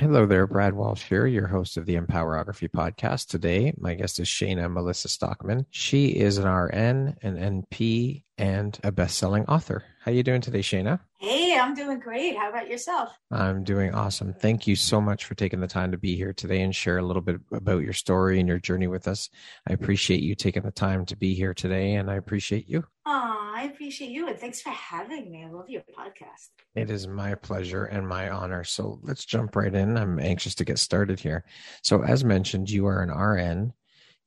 Hello there, Brad Walsh here, your host of the Empowerography podcast. Today, my guest is Shayna Melissa Stockman. She is an RN, an NP, and a best-selling author. How you doing today, Shayna? Hey, I'm doing great. How about yourself? I'm doing awesome. Thank you so much for taking the time to be here today and share a little bit about your story and your journey with us. I appreciate you taking the time to be here today, and I appreciate you. Oh, I appreciate you, and thanks for having me. I love your podcast. It is my pleasure and my honor. So let's jump right in. I'm anxious to get started here. So, as mentioned, you are an RN.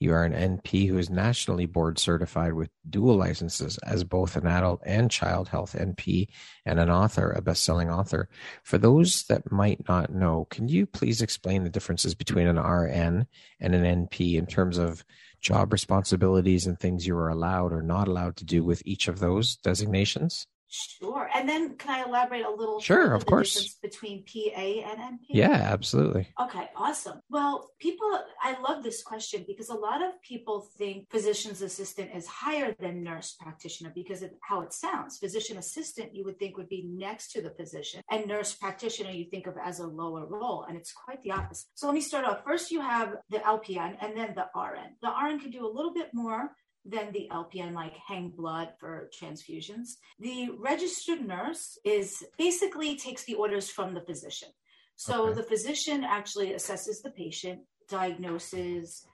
You are an NP who is nationally board certified with dual licenses as both an adult and child health NP and an author, a best selling author. For those that might not know, can you please explain the differences between an RN and an NP in terms of job responsibilities and things you are allowed or not allowed to do with each of those designations? Sure. And then can I elaborate a little? Sure, of course. Between PA and NP? Yeah, absolutely. Okay, awesome. Well, people, I love this question because a lot of people think physician's assistant is higher than nurse practitioner because of how it sounds. Physician assistant, you would think would be next to the physician, and nurse practitioner, you think of as a lower role, and it's quite the opposite. So let me start off. First, you have the LPN and then the RN. The RN can do a little bit more than the LPN, like hang blood for transfusions. The registered nurse is basically takes the orders from the physician. So okay. the physician actually assesses the patient, diagnoses,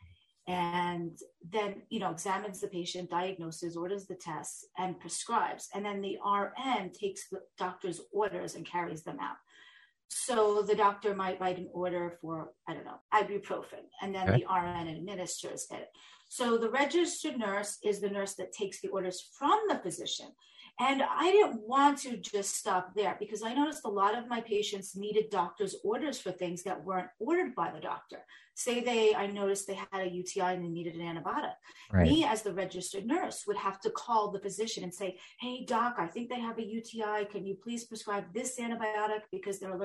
and then you know examines the patient, diagnoses, orders the tests, and prescribes. And then the RN takes the doctor's orders and carries them out. So the doctor might write an order for, I don't know, ibuprofen, and then okay. the RN administers it. So the registered nurse is the nurse that takes the orders from the physician. And I didn't want to just stop there because I noticed a lot of my patients needed doctor's orders for things that weren't ordered by the doctor. Say they, I noticed they had a UTI and they needed an antibiotic. Right. Me, as the registered nurse, would have to call the physician and say, Hey, doc, I think they have a UTI. Can you please prescribe this antibiotic because they're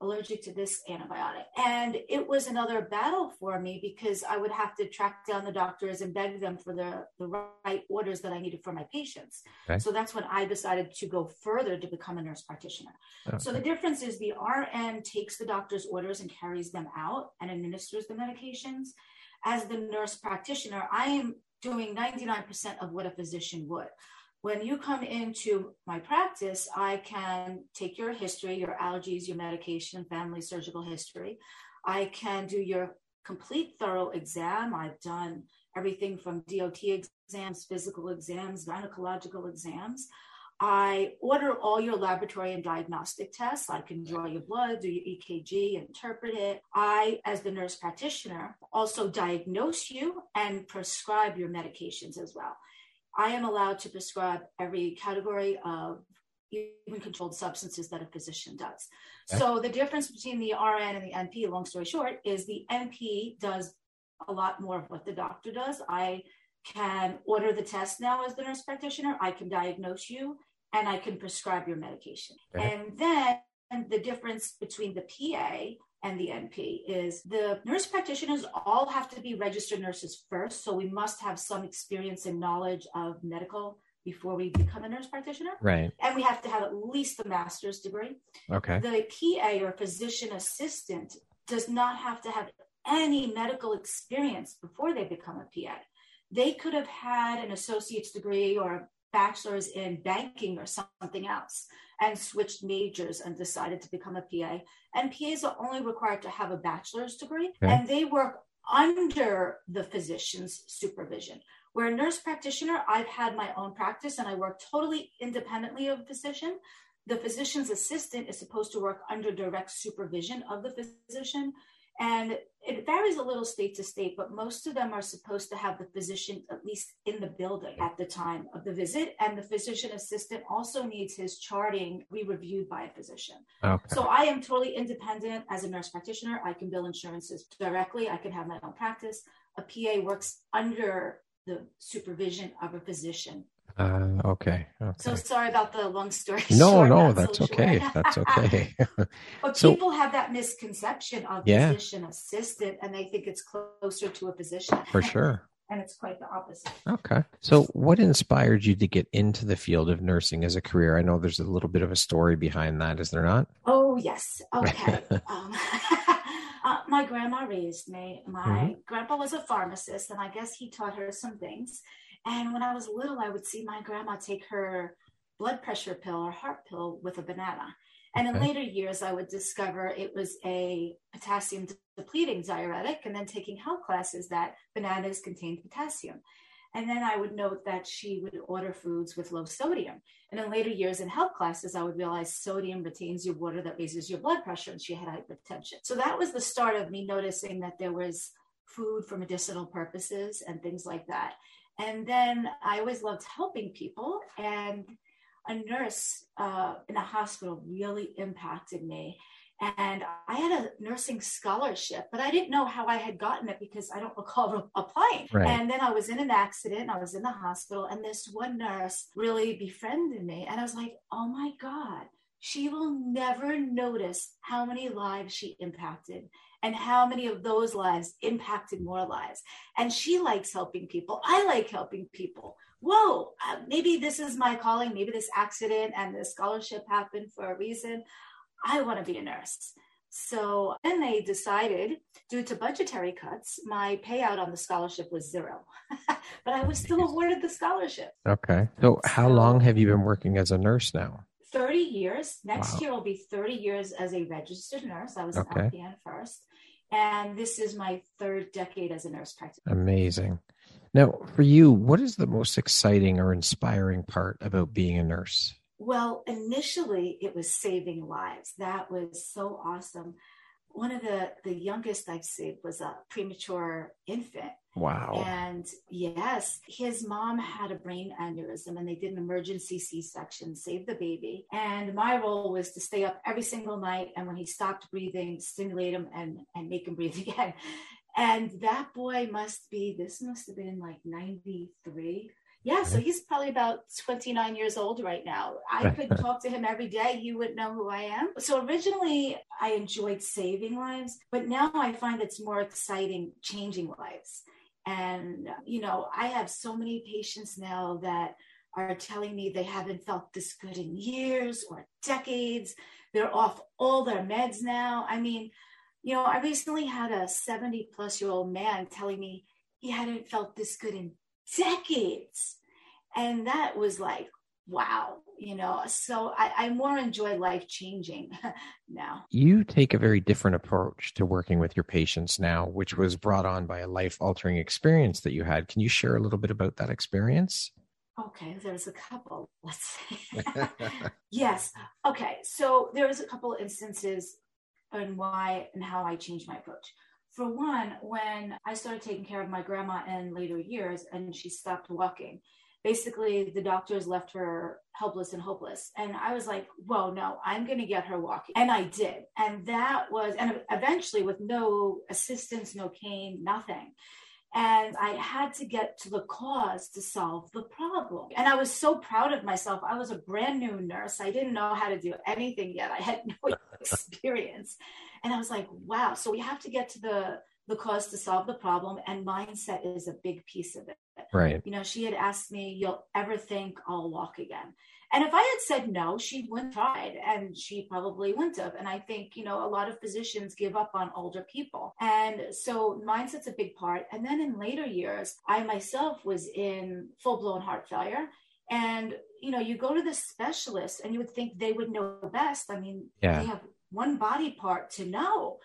allergic? to this antibiotic. And it was another battle for me because I would have to track down the doctors and beg them for the, the right orders that I needed for my patients. Okay. So that's when I decided to go further to become a nurse practitioner. Okay. So the difference is the RN takes the doctor's orders and carries them out and administers the medications. As the nurse practitioner, I am doing 99% of what a physician would when you come into my practice, I can take your history, your allergies, your medication, family surgical history. I can do your complete thorough exam. I've done everything from DOT exams, physical exams, gynecological exams. I order all your laboratory and diagnostic tests. I can draw your blood, do your EKG, interpret it. I, as the nurse practitioner, also diagnose you and prescribe your medications as well. I am allowed to prescribe every category of even controlled substances that a physician does. Okay. So the difference between the RN and the NP, long story short, is the NP does a lot more of what the doctor does. I can order the test now as the nurse practitioner. I can diagnose you and I can prescribe your medication. Okay. And then the difference between the PA and the NP is the nurse practitioners all have to be registered nurses first. So we must have some experience and knowledge of medical before we become a nurse practitioner. Right. And we have to have at least a master's degree. Okay. The PA or physician assistant does not have to have any medical experience before they become a PA. They could have had an associate's degree or bachelor's in banking or something else and switched majors and decided to become a PA. And PAs are only required to have a bachelor's degree okay. and they work under the physician's supervision. Where a nurse practitioner, I've had my own practice and I work totally independently of a physician. The physician's assistant is supposed to work under direct supervision of the physician. And it varies a little state to state, but most of them are supposed to have the physician at least in the building at the time of the visit. And the physician assistant also needs his charting re reviewed by a physician. Okay. So I am totally independent as a nurse practitioner. I can bill insurances directly, I can have my own practice. A PA works under the supervision of a physician uh, okay, okay. So sorry about the long story. No, no, that's so okay. that's okay. but so, people have that misconception of yeah. physician assistant, and they think it's closer to a physician. For sure. and it's quite the opposite. Okay. So, what inspired you to get into the field of nursing as a career? I know there's a little bit of a story behind that, is there not? Oh, yes. Okay. um, uh, my grandma raised me. My mm-hmm. grandpa was a pharmacist, and I guess he taught her some things. And when I was little, I would see my grandma take her blood pressure pill or heart pill with a banana. And in later years, I would discover it was a potassium depleting diuretic, and then taking health classes that bananas contained potassium. And then I would note that she would order foods with low sodium. And in later years in health classes, I would realize sodium retains your water that raises your blood pressure, and she had hypertension. So that was the start of me noticing that there was food for medicinal purposes and things like that. And then I always loved helping people. And a nurse uh, in a hospital really impacted me. And I had a nursing scholarship, but I didn't know how I had gotten it because I don't recall applying. Right. And then I was in an accident, I was in the hospital, and this one nurse really befriended me. And I was like, oh my God, she will never notice how many lives she impacted and how many of those lives impacted more lives. And she likes helping people. I like helping people. Whoa, uh, maybe this is my calling. Maybe this accident and this scholarship happened for a reason. I want to be a nurse. So then they decided, due to budgetary cuts, my payout on the scholarship was zero, but I was still awarded the scholarship. Okay. So, how so, long have you been working as a nurse now? 30 years. Next wow. year will be 30 years as a registered nurse. I was okay. an LPN first. And this is my third decade as a nurse practitioner. Amazing. Now, for you, what is the most exciting or inspiring part about being a nurse? Well, initially it was saving lives. That was so awesome. One of the the youngest I've saved was a premature infant Wow. And yes, his mom had a brain aneurysm and they did an emergency C section, save the baby. And my role was to stay up every single night. And when he stopped breathing, stimulate him and, and make him breathe again. And that boy must be, this must have been like 93. Yeah, so he's probably about 29 years old right now. I could talk to him every day. You wouldn't know who I am. So originally, I enjoyed saving lives, but now I find it's more exciting changing lives. And, you know, I have so many patients now that are telling me they haven't felt this good in years or decades. They're off all their meds now. I mean, you know, I recently had a 70 plus year old man telling me he hadn't felt this good in decades. And that was like, wow, you know, so I, I more enjoy life changing now. You take a very different approach to working with your patients now, which was brought on by a life altering experience that you had. Can you share a little bit about that experience? Okay, there's a couple. Let's see. yes. Okay, so there was a couple instances and why and how I changed my approach. For one, when I started taking care of my grandma in later years and she stopped walking, basically the doctors left her helpless and hopeless. And I was like, whoa, no, I'm going to get her walking. And I did. And that was, and eventually with no assistance, no cane, nothing. And I had to get to the cause to solve the problem. And I was so proud of myself. I was a brand new nurse. I didn't know how to do anything yet. I had no experience. And I was like, wow. So we have to get to the the cause to solve the problem and mindset is a big piece of it. Right. You know she had asked me you'll ever think i'll walk again? And if i had said no she wouldn't have tried and she probably wouldn't have. And i think you know a lot of physicians give up on older people. And so mindset's a big part. And then in later years i myself was in full-blown heart failure. And you know you go to the specialist and you would think they would know best. I mean yeah. they have one body part to know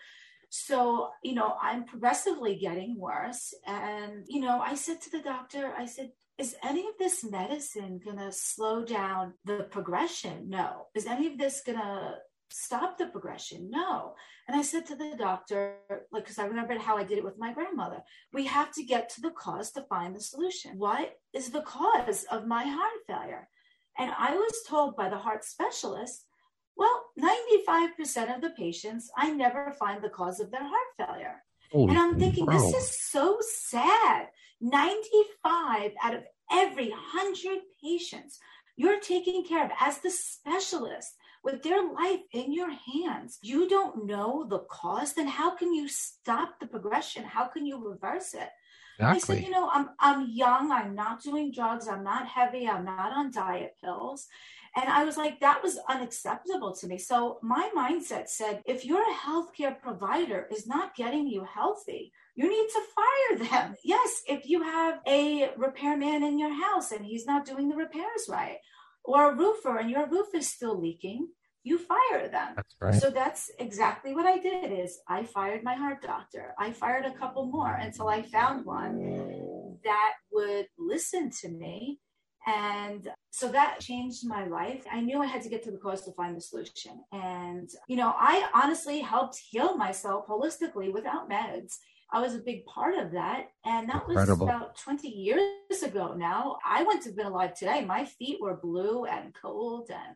So, you know, I'm progressively getting worse. And, you know, I said to the doctor, I said, is any of this medicine going to slow down the progression? No. Is any of this going to stop the progression? No. And I said to the doctor, like, because I remembered how I did it with my grandmother, we have to get to the cause to find the solution. What is the cause of my heart failure? And I was told by the heart specialist, well, 95% of the patients, I never find the cause of their heart failure. Holy and I'm thinking, bro. this is so sad. 95 out of every 100 patients you're taking care of as the specialist with their life in your hands. You don't know the cause, then how can you stop the progression? How can you reverse it? Exactly. I said, you know, I'm I'm young, I'm not doing drugs, I'm not heavy, I'm not on diet pills. And I was like, that was unacceptable to me. So my mindset said, if your healthcare provider is not getting you healthy, you need to fire them. Yes, if you have a repairman in your house and he's not doing the repairs right, or a roofer and your roof is still leaking, you fire them. That's right. So that's exactly what I did is I fired my heart doctor. I fired a couple more until I found one that would listen to me and so that changed my life. I knew I had to get to the cause to find the solution. And, you know, I honestly helped heal myself holistically without meds. I was a big part of that. And that Incredible. was about 20 years ago now. I wouldn't have been alive today. My feet were blue and cold, and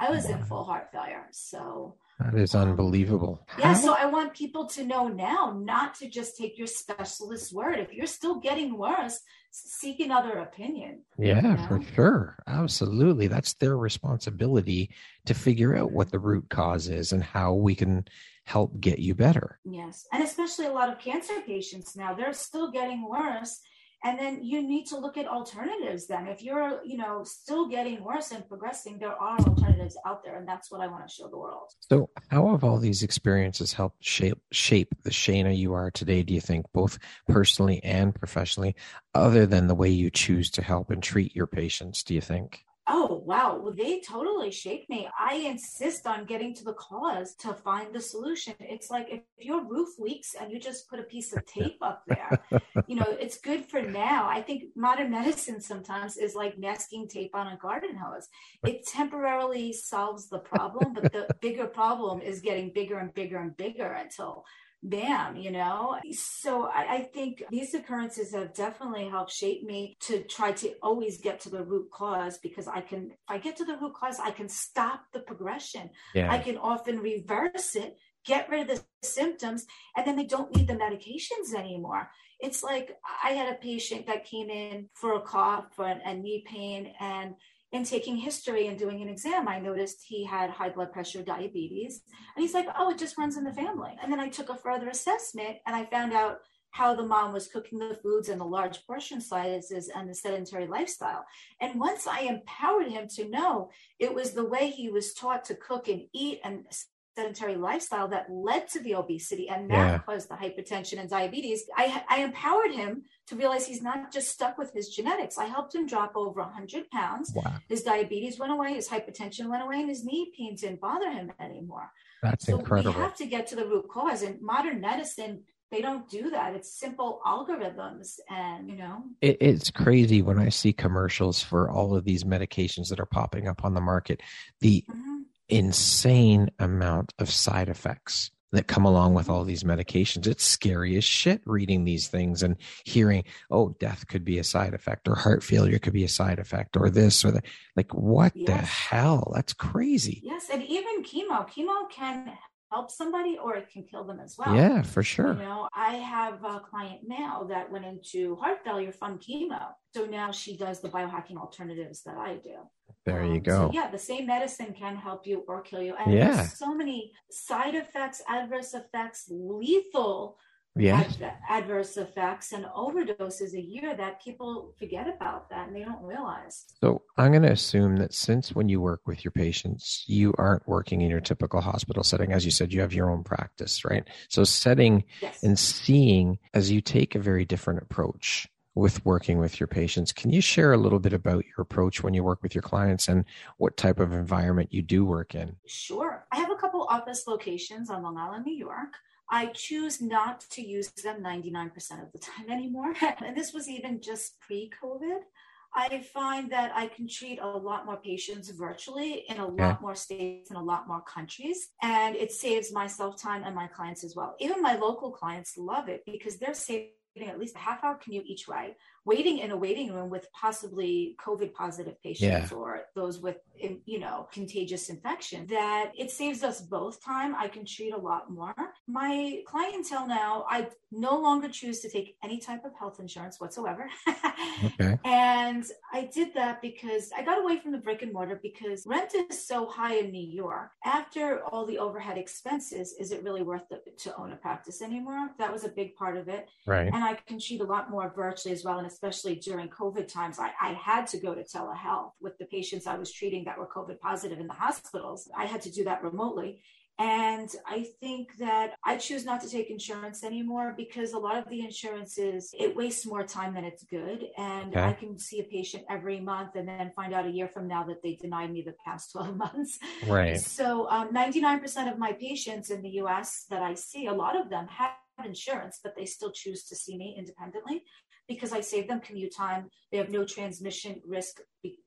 I was wow. in full heart failure. So that is unbelievable. Yeah, so I want people to know now not to just take your specialist's word. If you're still getting worse, seek another opinion. Yeah, you know? for sure. Absolutely. That's their responsibility to figure out what the root cause is and how we can help get you better. Yes. And especially a lot of cancer patients now, they're still getting worse and then you need to look at alternatives then. If you're you know still getting worse and progressing there are alternatives out there and that's what i want to show the world. So how have all these experiences helped shape shape the Shayna you are today do you think both personally and professionally other than the way you choose to help and treat your patients do you think Oh, wow. Well, they totally shake me. I insist on getting to the cause to find the solution. It's like if your roof leaks and you just put a piece of tape up there, you know, it's good for now. I think modern medicine sometimes is like masking tape on a garden hose. It temporarily solves the problem, but the bigger problem is getting bigger and bigger and bigger until bam, you know? So I, I, think these occurrences have definitely helped shape me to try to always get to the root cause because I can, if I get to the root cause, I can stop the progression. Yeah. I can often reverse it, get rid of the symptoms, and then they don't need the medications anymore. It's like I had a patient that came in for a cough and, and knee pain and in taking history and doing an exam, I noticed he had high blood pressure, diabetes. And he's like, oh, it just runs in the family. And then I took a further assessment and I found out how the mom was cooking the foods and the large portion sizes and the sedentary lifestyle. And once I empowered him to know it was the way he was taught to cook and eat and sedentary lifestyle that led to the obesity and that yeah. caused the hypertension and diabetes. I, I empowered him to realize he's not just stuck with his genetics. I helped him drop over 100 pounds. Wow. His diabetes went away, his hypertension went away, and his knee pains didn't bother him anymore. That's so incredible. We have to get to the root cause. And modern medicine, they don't do that. It's simple algorithms, and you know, it, it's crazy when I see commercials for all of these medications that are popping up on the market. The mm-hmm insane amount of side effects that come along with all these medications. It's scary as shit reading these things and hearing, oh, death could be a side effect or heart failure could be a side effect or this or that. Like, what yes. the hell? That's crazy. Yes. And even chemo, chemo can help somebody or it can kill them as well. Yeah, for sure. You know, I have a client now that went into heart failure from chemo. So now she does the biohacking alternatives that I do. There you um, go. So yeah, the same medicine can help you or kill you. And yeah. there's so many side effects, adverse effects, lethal yeah. Ad- adverse effects and overdoses a year that people forget about that and they don't realize. So I'm going to assume that since when you work with your patients, you aren't working in your typical hospital setting. As you said, you have your own practice, right? So setting yes. and seeing as you take a very different approach with working with your patients. Can you share a little bit about your approach when you work with your clients and what type of environment you do work in? Sure. I have a couple office locations on Long Island, New York. I choose not to use them 99% of the time anymore. and this was even just pre COVID. I find that I can treat a lot more patients virtually in a lot more states and a lot more countries. And it saves myself time and my clients as well. Even my local clients love it because they're saving at least a half hour commute each way waiting in a waiting room with possibly COVID positive patients yeah. or those with, you know, contagious infection, that it saves us both time. I can treat a lot more. My clientele now, I no longer choose to take any type of health insurance whatsoever. okay. And I did that because I got away from the brick and mortar because rent is so high in New York. After all the overhead expenses, is it really worth it to own a practice anymore? That was a big part of it. Right. And I can treat a lot more virtually as well. And especially during COVID times, I, I had to go to telehealth with the patients I was treating that were COVID positive in the hospitals. I had to do that remotely. And I think that I choose not to take insurance anymore because a lot of the insurances, it wastes more time than it's good. And okay. I can see a patient every month and then find out a year from now that they denied me the past 12 months. Right. So um, 99% of my patients in the US that I see, a lot of them have insurance, but they still choose to see me independently because I save them commute time. They have no transmission risk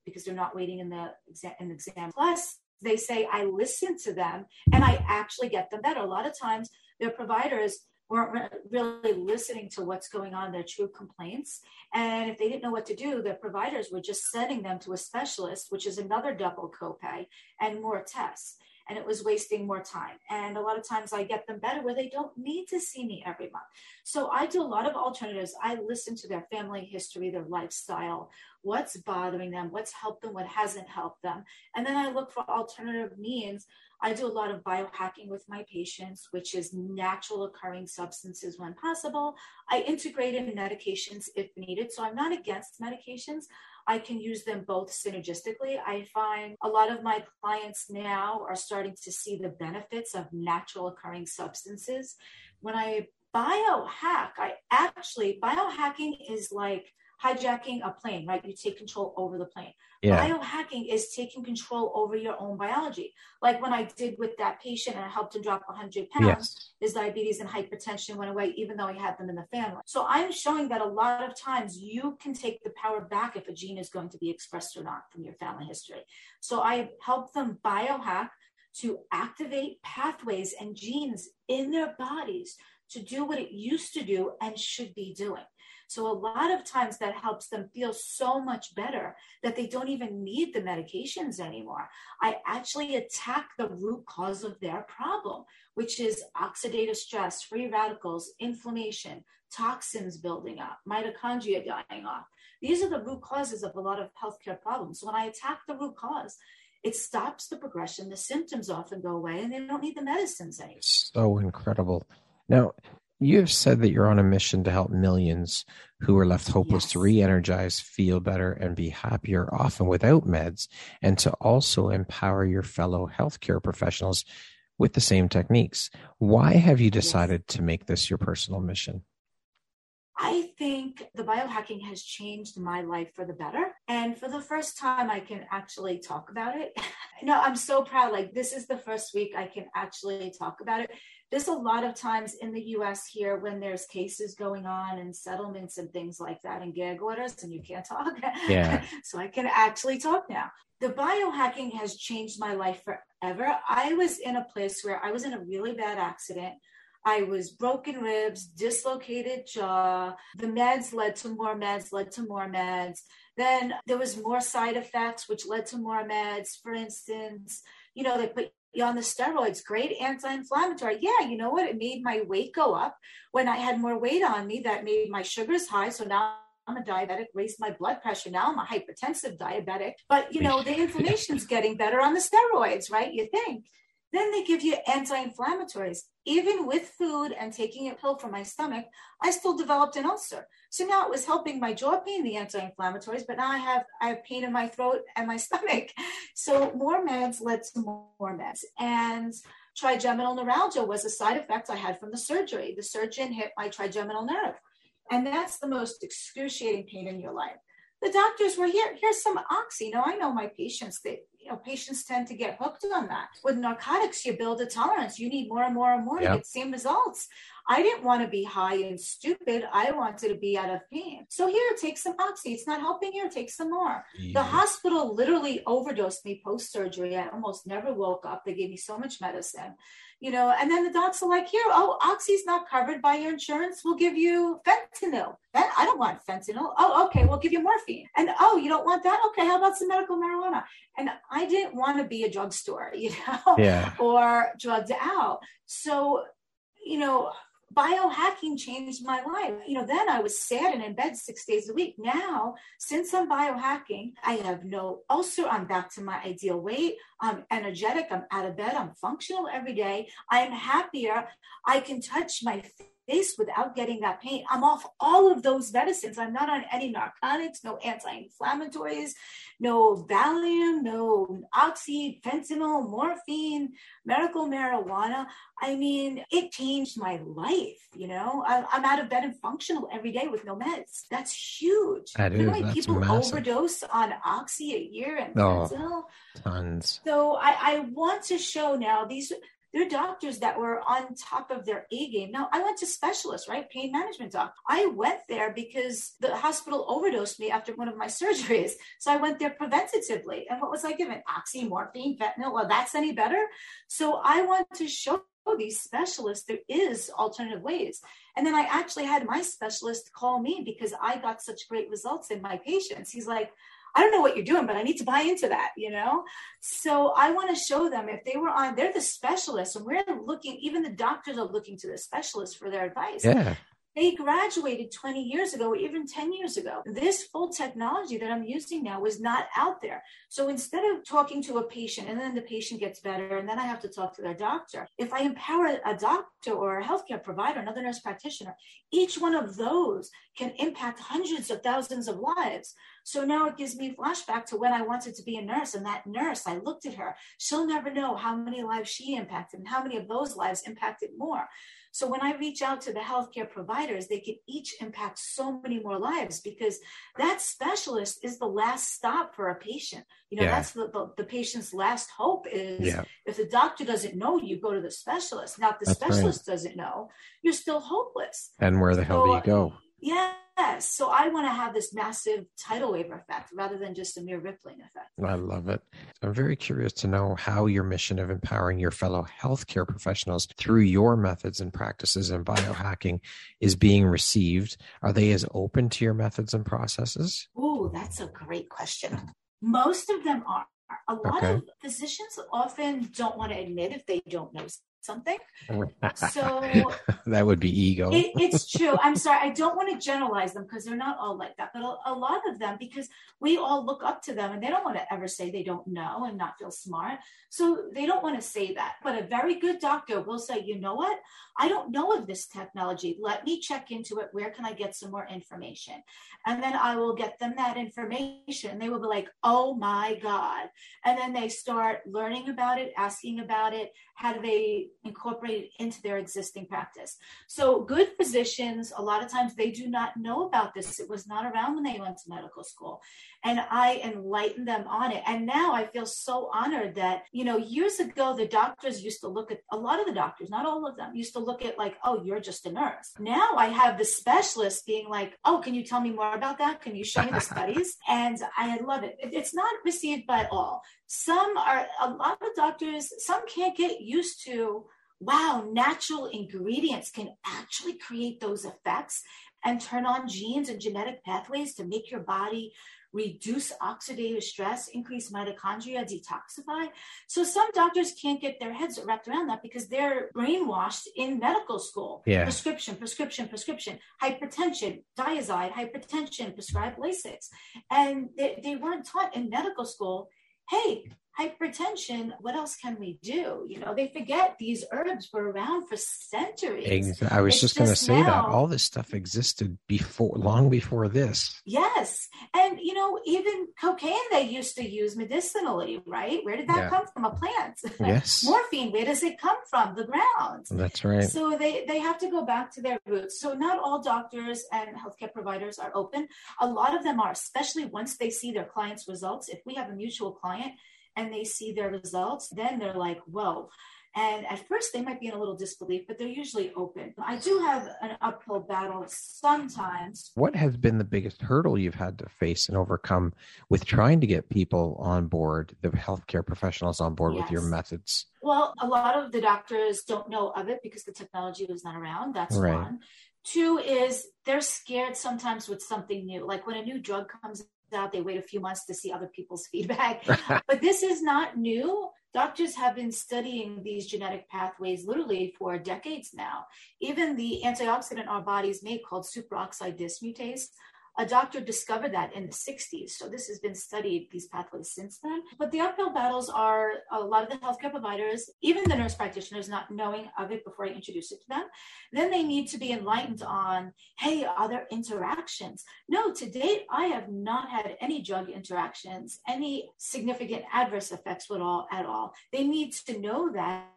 because they're not waiting in the exam. In the exam. Plus, they say I listen to them and I actually get them better. A lot of times, their providers weren't really listening to what's going on, their true complaints. And if they didn't know what to do, their providers were just sending them to a specialist, which is another double copay and more tests and it was wasting more time. And a lot of times I get them better where they don't need to see me every month. So I do a lot of alternatives. I listen to their family history, their lifestyle, what's bothering them, what's helped them, what hasn't helped them. And then I look for alternative means. I do a lot of biohacking with my patients, which is natural occurring substances when possible. I integrate in medications if needed. So I'm not against medications. I can use them both synergistically. I find a lot of my clients now are starting to see the benefits of natural occurring substances. When I biohack, I actually, biohacking is like hijacking a plane, right? You take control over the plane. Yeah. Biohacking is taking control over your own biology. Like when I did with that patient and I helped him drop 100 pounds, yes. his diabetes and hypertension went away, even though he had them in the family. So I'm showing that a lot of times you can take the power back if a gene is going to be expressed or not from your family history. So I help them biohack to activate pathways and genes in their bodies to do what it used to do and should be doing. So a lot of times that helps them feel so much better that they don't even need the medications anymore. I actually attack the root cause of their problem, which is oxidative stress, free radicals, inflammation, toxins building up, mitochondria dying off. These are the root causes of a lot of healthcare problems. When I attack the root cause, it stops the progression. The symptoms often go away and they don't need the medicines anymore. So incredible. Now, you have said that you're on a mission to help millions who are left hopeless yes. to re-energize, feel better, and be happier, often without meds, and to also empower your fellow healthcare professionals with the same techniques. Why have you decided yes. to make this your personal mission? I think the biohacking has changed my life for the better. And for the first time, I can actually talk about it. no, I'm so proud. Like, this is the first week I can actually talk about it there's a lot of times in the US here when there's cases going on and settlements and things like that and gag orders and you can't talk. Yeah. so I can actually talk now. The biohacking has changed my life forever. I was in a place where I was in a really bad accident. I was broken ribs, dislocated jaw. The meds led to more meds, led to more meds. Then there was more side effects, which led to more meds. For instance, you know, they put on the steroids, great anti-inflammatory. Yeah, you know what? It made my weight go up. When I had more weight on me, that made my sugars high. So now I'm a diabetic, raised my blood pressure. Now I'm a hypertensive diabetic. But you know, the inflammation's getting better on the steroids, right? You think. Then they give you anti-inflammatories. Even with food and taking a pill for my stomach, I still developed an ulcer. So now it was helping my jaw pain, the anti-inflammatories, but now I have I have pain in my throat and my stomach. So more meds led to more meds. And trigeminal neuralgia was a side effect I had from the surgery. The surgeon hit my trigeminal nerve. And that's the most excruciating pain in your life. The doctors were here, here's some oxy. Now I know my patients, they you know, patients tend to get hooked on that. With narcotics, you build a tolerance. You need more and more and more yep. to get the same results. I didn't want to be high and stupid. I wanted to be out of pain. So here, take some oxy. It's not helping here. Take some more. Yeah. The hospital literally overdosed me post surgery. I almost never woke up. They gave me so much medicine you know, and then the docs are like, here, oh, oxy's not covered by your insurance. We'll give you fentanyl. I don't want fentanyl. Oh, okay, we'll give you morphine. And oh, you don't want that? Okay, how about some medical marijuana? And I didn't want to be a drugstore, you know, yeah. or drugged out. So, you know, biohacking changed my life. You know, then I was sad and in bed six days a week. Now, since I'm biohacking, I have no ulcer. I'm back to my ideal weight. I'm energetic. I'm out of bed. I'm functional every day. I am happier. I can touch my face without getting that pain. I'm off all of those medicines. I'm not on any narcotics, no anti-inflammatories, no Valium, no oxy, fentanyl, morphine, medical marijuana. I mean, it changed my life. You know, I, am out of bed and functional every day with no meds. That's huge. That is, you know people massive. overdose on oxy a year and oh, fentanyl? Tons. So I, I want to show now these there are doctors that were on top of their A game. Now, I went to specialists, right? Pain management doc. I went there because the hospital overdosed me after one of my surgeries. So I went there preventatively. And what was I given? Oxy, morphine, fentanyl. Well, that's any better. So I want to show these specialists there is alternative ways. And then I actually had my specialist call me because I got such great results in my patients. He's like, I don't know what you're doing, but I need to buy into that, you know? So I want to show them if they were on, they're the specialists, and we're looking, even the doctors are looking to the specialists for their advice. Yeah. They graduated 20 years ago, even 10 years ago. This full technology that I'm using now was not out there. So instead of talking to a patient and then the patient gets better and then I have to talk to their doctor, if I empower a doctor or a healthcare provider, another nurse practitioner, each one of those can impact hundreds of thousands of lives. So now it gives me flashback to when I wanted to be a nurse. And that nurse, I looked at her. She'll never know how many lives she impacted and how many of those lives impacted more. So when I reach out to the healthcare providers, they can each impact so many more lives because that specialist is the last stop for a patient. You know, yeah. that's the, the, the, patient's last hope is yeah. if the doctor doesn't know, you go to the specialist. Now, if the that's specialist right. doesn't know, you're still hopeless. And where the hell do you go? Yes. So I want to have this massive tidal wave effect rather than just a mere rippling effect. I love it. I'm very curious to know how your mission of empowering your fellow healthcare professionals through your methods and practices and biohacking is being received. Are they as open to your methods and processes? Oh, that's a great question. Most of them are. A lot okay. of physicians often don't want to admit if they don't know something. So that would be ego. it, it's true. I'm sorry. I don't want to generalize them because they're not all like that, but a, a, lot of them, because we all look up to them and they don't want to ever say they don't know and not feel smart. So they don't want to say that. But a very good doctor will say, you know what? I don't know of this technology. Let me check into it. Where can I get some more information? And then I will get them that information. They will be like, oh my God. And then they start learning about it, asking about it. How do they incorporate it into their existing practice? So, good physicians, a lot of times they do not know about this. It was not around when they went to medical school and I enlightened them on it. And now I feel so honored that, you know, years ago, the doctors used to look at a lot of the doctors, not all of them, used to look at like, oh, you're just a nurse. Now I have the specialist being like, oh, can you tell me more about that? Can you show me the studies? And I love it. It's not received by all. Some are, a lot of doctors, some can't get used to wow, natural ingredients can actually create those effects and turn on genes and genetic pathways to make your body reduce oxidative stress, increase mitochondria, detoxify. So some doctors can't get their heads wrapped around that because they're brainwashed in medical school. Yeah. Prescription, prescription, prescription, hypertension, Dyazide, hypertension, prescribed Lasix. And they, they weren't taught in medical school, hey, hypertension, what else can we do? You know, they forget these herbs were around for centuries. Exactly. I was it's just going to say now, that all this stuff existed before, long before this. Yes. And, you know, even cocaine they used to use medicinally, right? Where did that yeah. come from? A plant. Yes. Morphine, where does it come from? The ground. That's right. So they, they have to go back to their roots. So not all doctors and healthcare providers are open. A lot of them are, especially once they see their clients' results. If we have a mutual client, and they see their results, then they're like, whoa. And at first, they might be in a little disbelief, but they're usually open. I do have an uphill battle sometimes. What has been the biggest hurdle you've had to face and overcome with trying to get people on board, the healthcare professionals on board yes. with your methods? Well, a lot of the doctors don't know of it because the technology was not around. That's right. one. Two is they're scared sometimes with something new. Like when a new drug comes out, they wait a few months to see other people's feedback. but this is not new. Doctors have been studying these genetic pathways literally for decades now. Even the antioxidant our bodies make called superoxide dismutase a doctor discovered that in the 60s. So this has been studied, these pathways since then. But the uphill battles are a lot of the healthcare providers, even the nurse practitioners, not knowing of it before I introduce it to them. Then they need to be enlightened on, hey, are there interactions? No, to date, I have not had any drug interactions, any significant adverse effects at all at all. They need to know that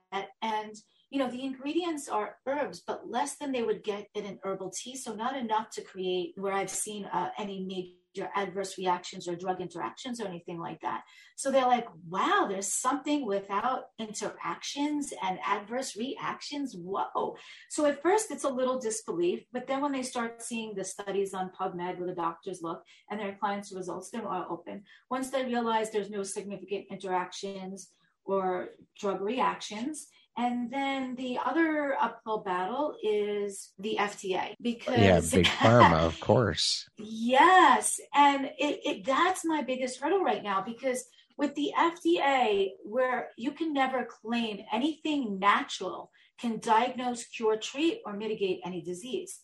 and you know, the ingredients are herbs, but less than they would get in an herbal tea. So not enough to create where I've seen uh, any major adverse reactions or drug interactions or anything like that. So they're like, wow, there's something without interactions and adverse reactions. Whoa. So at first it's a little disbelief, but then when they start seeing the studies on PubMed where the doctors look and their clients' results, they're more open. Once they realize there's no significant interactions or drug reactions, and then the other uphill battle is the FDA because yeah, big pharma, of course. Yes, and it, it that's my biggest hurdle right now because with the FDA, where you can never claim anything natural can diagnose, cure, treat, or mitigate any disease.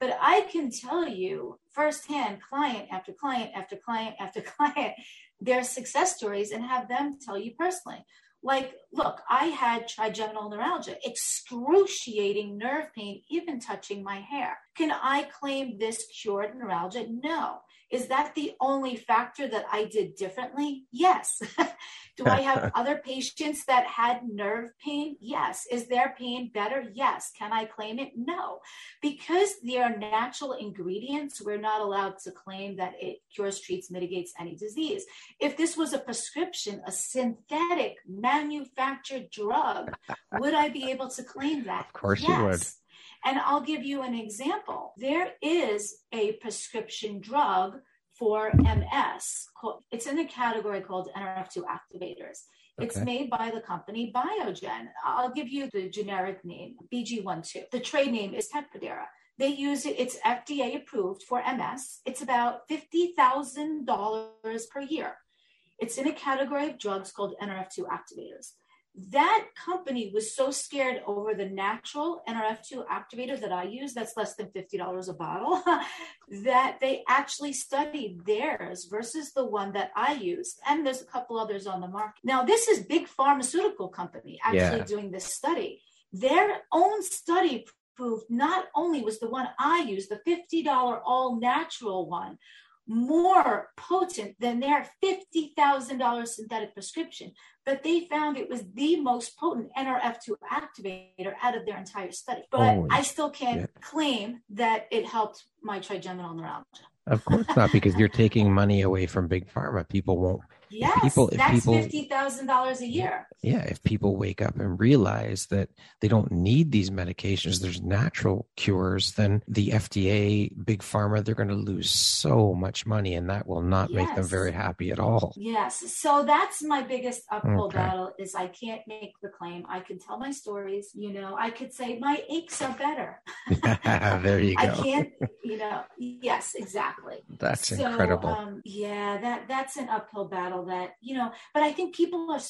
But I can tell you firsthand, client after client after client after client, their success stories and have them tell you personally. Like, look, I had trigeminal neuralgia, excruciating nerve pain, even touching my hair. Can I claim this cured neuralgia? No. Is that the only factor that I did differently? Yes. Do I have other patients that had nerve pain? Yes. Is their pain better? Yes. Can I claim it? No. Because they are natural ingredients, we're not allowed to claim that it cures, treats, mitigates any disease. If this was a prescription, a synthetic manufactured drug, would I be able to claim that? Of course yes. you would. And I'll give you an example. There is a prescription drug for MS. It's in a category called NRF2 activators. Okay. It's made by the company Biogen. I'll give you the generic name, BG12. The trade name is Tecfidera. They use it, it's FDA approved for MS. It's about $50,000 per year. It's in a category of drugs called NRF2 activators that company was so scared over the natural NRF2 activator that I use, that's less than $50 a bottle, that they actually studied theirs versus the one that I used. And there's a couple others on the market. Now, this is big pharmaceutical company actually yeah. doing this study. Their own study proved not only was the one I used, the $50 all natural one, more potent than their $50,000 synthetic prescription, but they found it was the most potent NRF2 activator out of their entire study. But oh, I still can't yeah. claim that it helped my trigeminal neuralgia. Of course not, because you're taking money away from big pharma. People won't Yes, people, if that's people, fifty thousand dollars a year. Yeah, if people wake up and realize that they don't need these medications, there's natural cures, then the FDA, big pharma, they're going to lose so much money, and that will not yes. make them very happy at all. Yes, so that's my biggest uphill okay. battle. Is I can't make the claim. I can tell my stories. You know, I could say my aches are better. there you go. I can't. You know. Yes, exactly. That's so, incredible. Um, yeah, that that's an uphill battle that, you know, but I think people are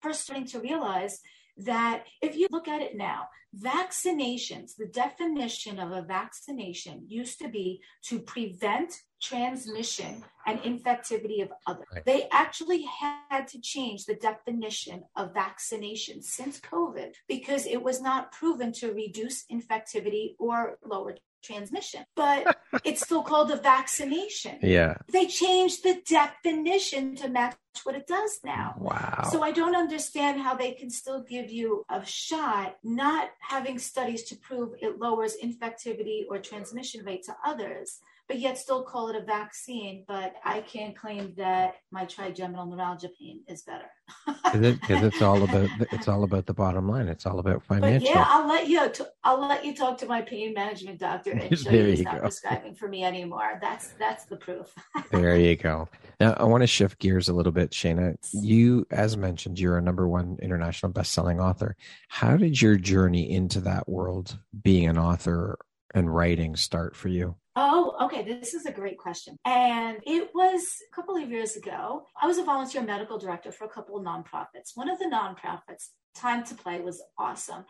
first starting to realize that if you look at it now, vaccinations, the definition of a vaccination used to be to prevent transmission and infectivity of others. Right. They actually had to change the definition of vaccination since COVID because it was not proven to reduce infectivity or lower transmission, but it's still called a vaccination. Yeah. They changed the definition to match what it does now. Wow. So I don't understand how they can still give you a shot, not having studies to prove it lowers infectivity or transmission rate to others, but yet still call it a vaccine. But I can't claim that my trigeminal neuralgia pain is better. Because it, it's all about it's all about the bottom line. It's all about financial. But yeah, I'll let you. I'll let you talk to my pain management doctor and show you he's not go. prescribing for me anymore. That's that's the proof. there you go. Now I want to shift gears a little bit, Shayna. You, as mentioned, you're a number one international best-selling author. How did your journey into that world, being an author and writing, start for you? Oh, okay. This is a great question. And it was a couple of years ago. I was a volunteer medical director for a couple of nonprofits. One of the nonprofits, Time to Play, was awesome.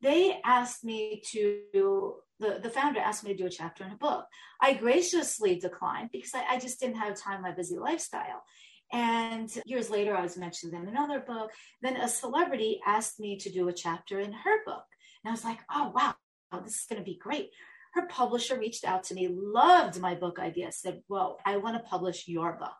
They asked me to, the, the founder asked me to do a chapter in a book. I graciously declined because I, I just didn't have time in my busy lifestyle. And years later, I was mentioned in another book. Then a celebrity asked me to do a chapter in her book. And I was like, oh, wow, this is going to be great her publisher reached out to me, loved my book idea, said, Well, I want to publish your book.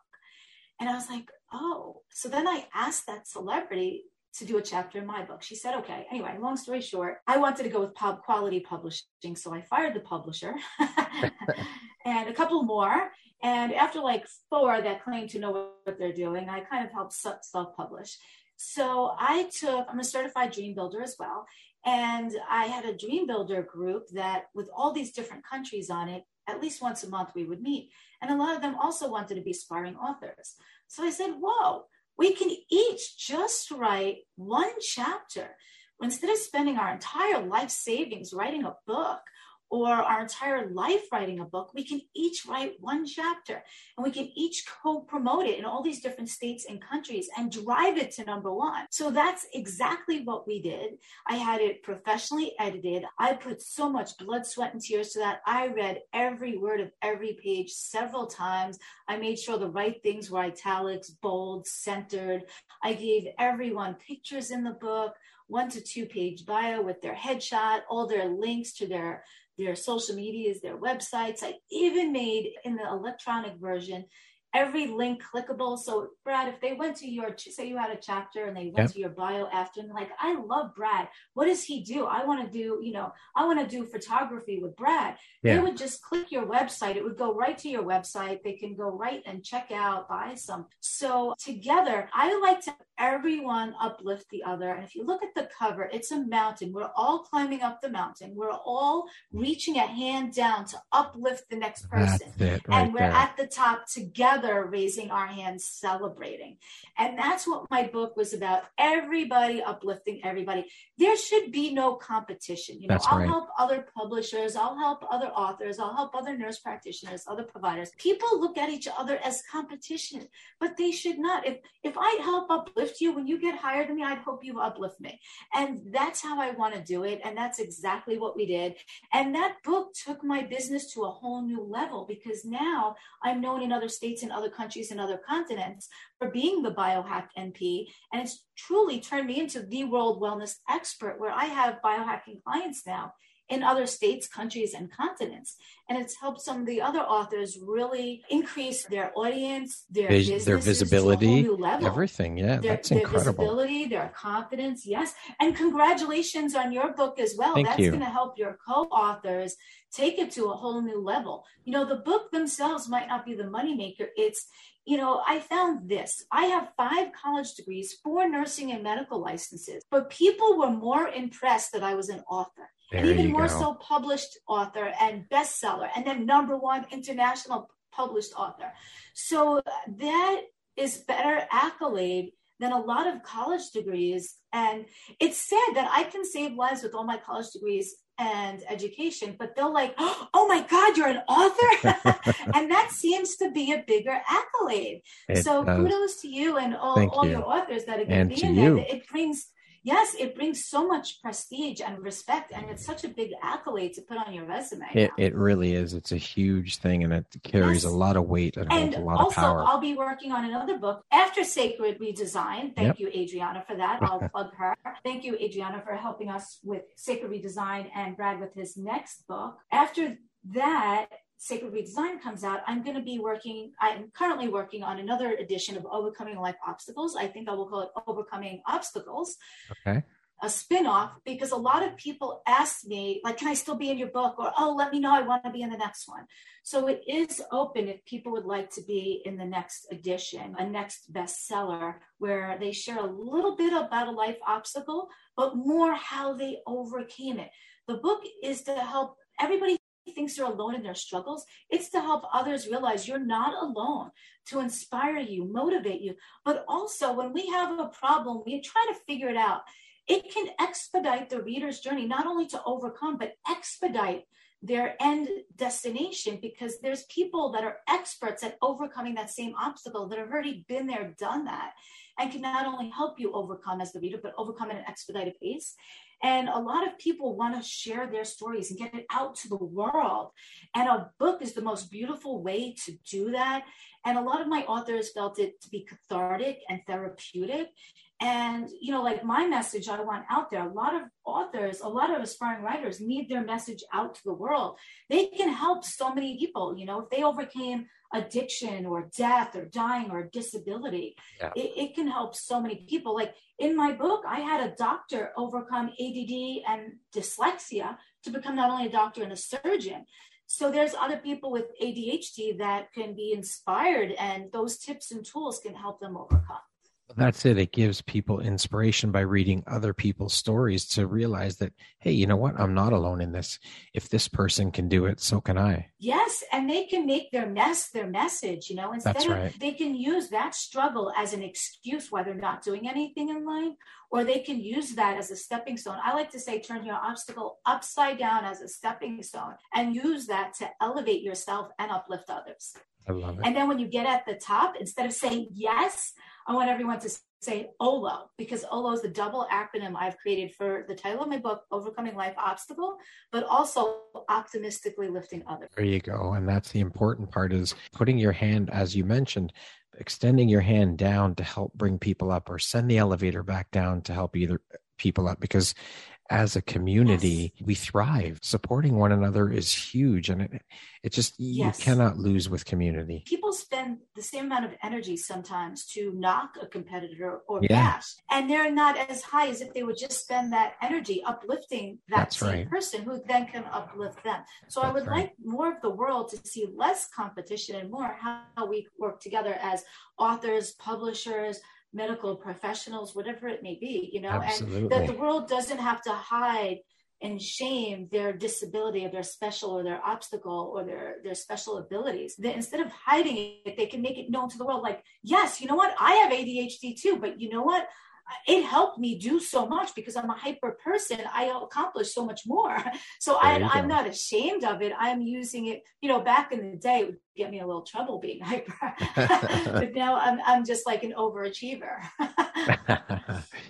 And I was like, Oh. So then I asked that celebrity to do a chapter in my book. She said, okay. Anyway, long story short, I wanted to go with pub quality publishing. So I fired the publisher and a couple more. And after like four that claim to know what they're doing, I kind of helped self publish. So I took, I'm a certified dream builder as well. And I had a dream builder group that, with all these different countries on it, at least once a month we would meet. And a lot of them also wanted to be aspiring authors. So I said, whoa, we can each just write one chapter. Instead of spending our entire life savings writing a book, or our entire life writing a book, we can each write one chapter and we can each co promote it in all these different states and countries and drive it to number one. So that's exactly what we did. I had it professionally edited. I put so much blood, sweat, and tears to that. I read every word of every page several times. I made sure the right things were italics, bold, centered. I gave everyone pictures in the book one to two page bio with their headshot, all their links to their their social medias, their websites. I even made in the electronic version every link clickable. So, Brad, if they went to your, say you had a chapter and they went yep. to your bio after and like, I love Brad. What does he do? I want to do, you know, I want to do photography with Brad. Yeah. They would just click your website. It would go right to your website. They can go right and check out, buy some. So together, I like to everyone uplift the other. And if you look at the cover, it's a mountain. We're all climbing up the mountain. We're all reaching a hand down to uplift the next person. Right and we're there. at the top together raising our hands celebrating and that's what my book was about everybody uplifting everybody there should be no competition you know that's i'll right. help other publishers i'll help other authors i'll help other nurse practitioners other providers people look at each other as competition but they should not if if i help uplift you. When you get higher than me i'd hope you uplift me. And that's how i want to do it and that's exactly what we did. And that book took my business to a whole new level because now i'm known in other states and other countries and other continents for being the biohack NP. And it's truly turned me into the world wellness expert where I have biohacking clients now in other states, countries, and continents. And it's helped some of the other authors really increase their audience, their their visibility, everything. Yeah, their, that's incredible. Their visibility, their confidence. Yes, and congratulations on your book as well. Thank that's going to help your co-authors take it to a whole new level. You know, the book themselves might not be the moneymaker. It's you know, I found this. I have five college degrees, four nursing and medical licenses, but people were more impressed that I was an author. There and even more go. so published author and bestseller, and then number one international published author. So that is better accolade than a lot of college degrees. And it's sad that I can save lives with all my college degrees and education, but they'll like, oh my God, you're an author. and that seems to be a bigger accolade. It so does. kudos to you and all, all you. your authors that are going to be in there. It brings yes, it brings so much prestige and respect, and it's such a big accolade to put on your resume. It, it really is. It's a huge thing, and it carries yes. a lot of weight and, and a lot also, of power. I'll be working on another book after Sacred Redesign. Thank yep. you, Adriana, for that. I'll plug her. Thank you, Adriana, for helping us with Sacred Redesign and Brad with his next book. After that, Sacred Redesign comes out, I'm going to be working, I'm currently working on another edition of Overcoming Life Obstacles. I think I will call it Overcoming Obstacles. Okay. a spin-off because a lot of people ask me like can i still be in your book or oh let me know i want to be in the next one so it is open if people would like to be in the next edition a next bestseller where they share a little bit about a life obstacle but more how they overcame it the book is to help everybody thinks they're alone in their struggles. It's to help others realize you're not alone, to inspire you, motivate you. But also, when we have a problem, we try to figure it out it can expedite the reader's journey, not only to overcome, but expedite their end destination because there's people that are experts at overcoming that same obstacle that have already been there, done that, and can not only help you overcome as the reader, but overcome at an expedited pace. And a lot of people want to share their stories and get it out to the world. And a book is the most beautiful way to do that. And a lot of my authors felt it to be cathartic and therapeutic. And, you know, like my message I want out there, a lot of authors, a lot of aspiring writers need their message out to the world. They can help so many people, you know, if they overcame addiction or death or dying or disability, yeah. it, it can help so many people. Like in my book, I had a doctor overcome ADD and dyslexia to become not only a doctor and a surgeon. So there's other people with ADHD that can be inspired, and those tips and tools can help them overcome. That's it. It gives people inspiration by reading other people's stories to realize that, hey, you know what? I'm not alone in this. If this person can do it, so can I. Yes. And they can make their mess their message, you know, instead right. of they can use that struggle as an excuse why they're not doing anything in life, or they can use that as a stepping stone. I like to say, turn your obstacle upside down as a stepping stone and use that to elevate yourself and uplift others. I love it. And then when you get at the top, instead of saying yes, I want everyone to say OLO because OLO is the double acronym I've created for the title of my book, Overcoming Life Obstacle, but also optimistically lifting others. There you go. And that's the important part is putting your hand, as you mentioned, extending your hand down to help bring people up or send the elevator back down to help either people up because as a community yes. we thrive supporting one another is huge and it, it just yes. you cannot lose with community people spend the same amount of energy sometimes to knock a competitor or yeah. bash and they're not as high as if they would just spend that energy uplifting that That's same right. person who then can uplift them so That's i would right. like more of the world to see less competition and more how we work together as authors publishers medical professionals, whatever it may be, you know, Absolutely. and that the world doesn't have to hide and shame their disability or their special or their obstacle or their their special abilities. That instead of hiding it they can make it known to the world like yes you know what? I have adhd too but you know what it helped me do so much because I'm a hyper person. I accomplish so much more. So I, am not ashamed of it. I'm using it, you know, back in the day, it would get me a little trouble being hyper. but now I'm, I'm just like an overachiever.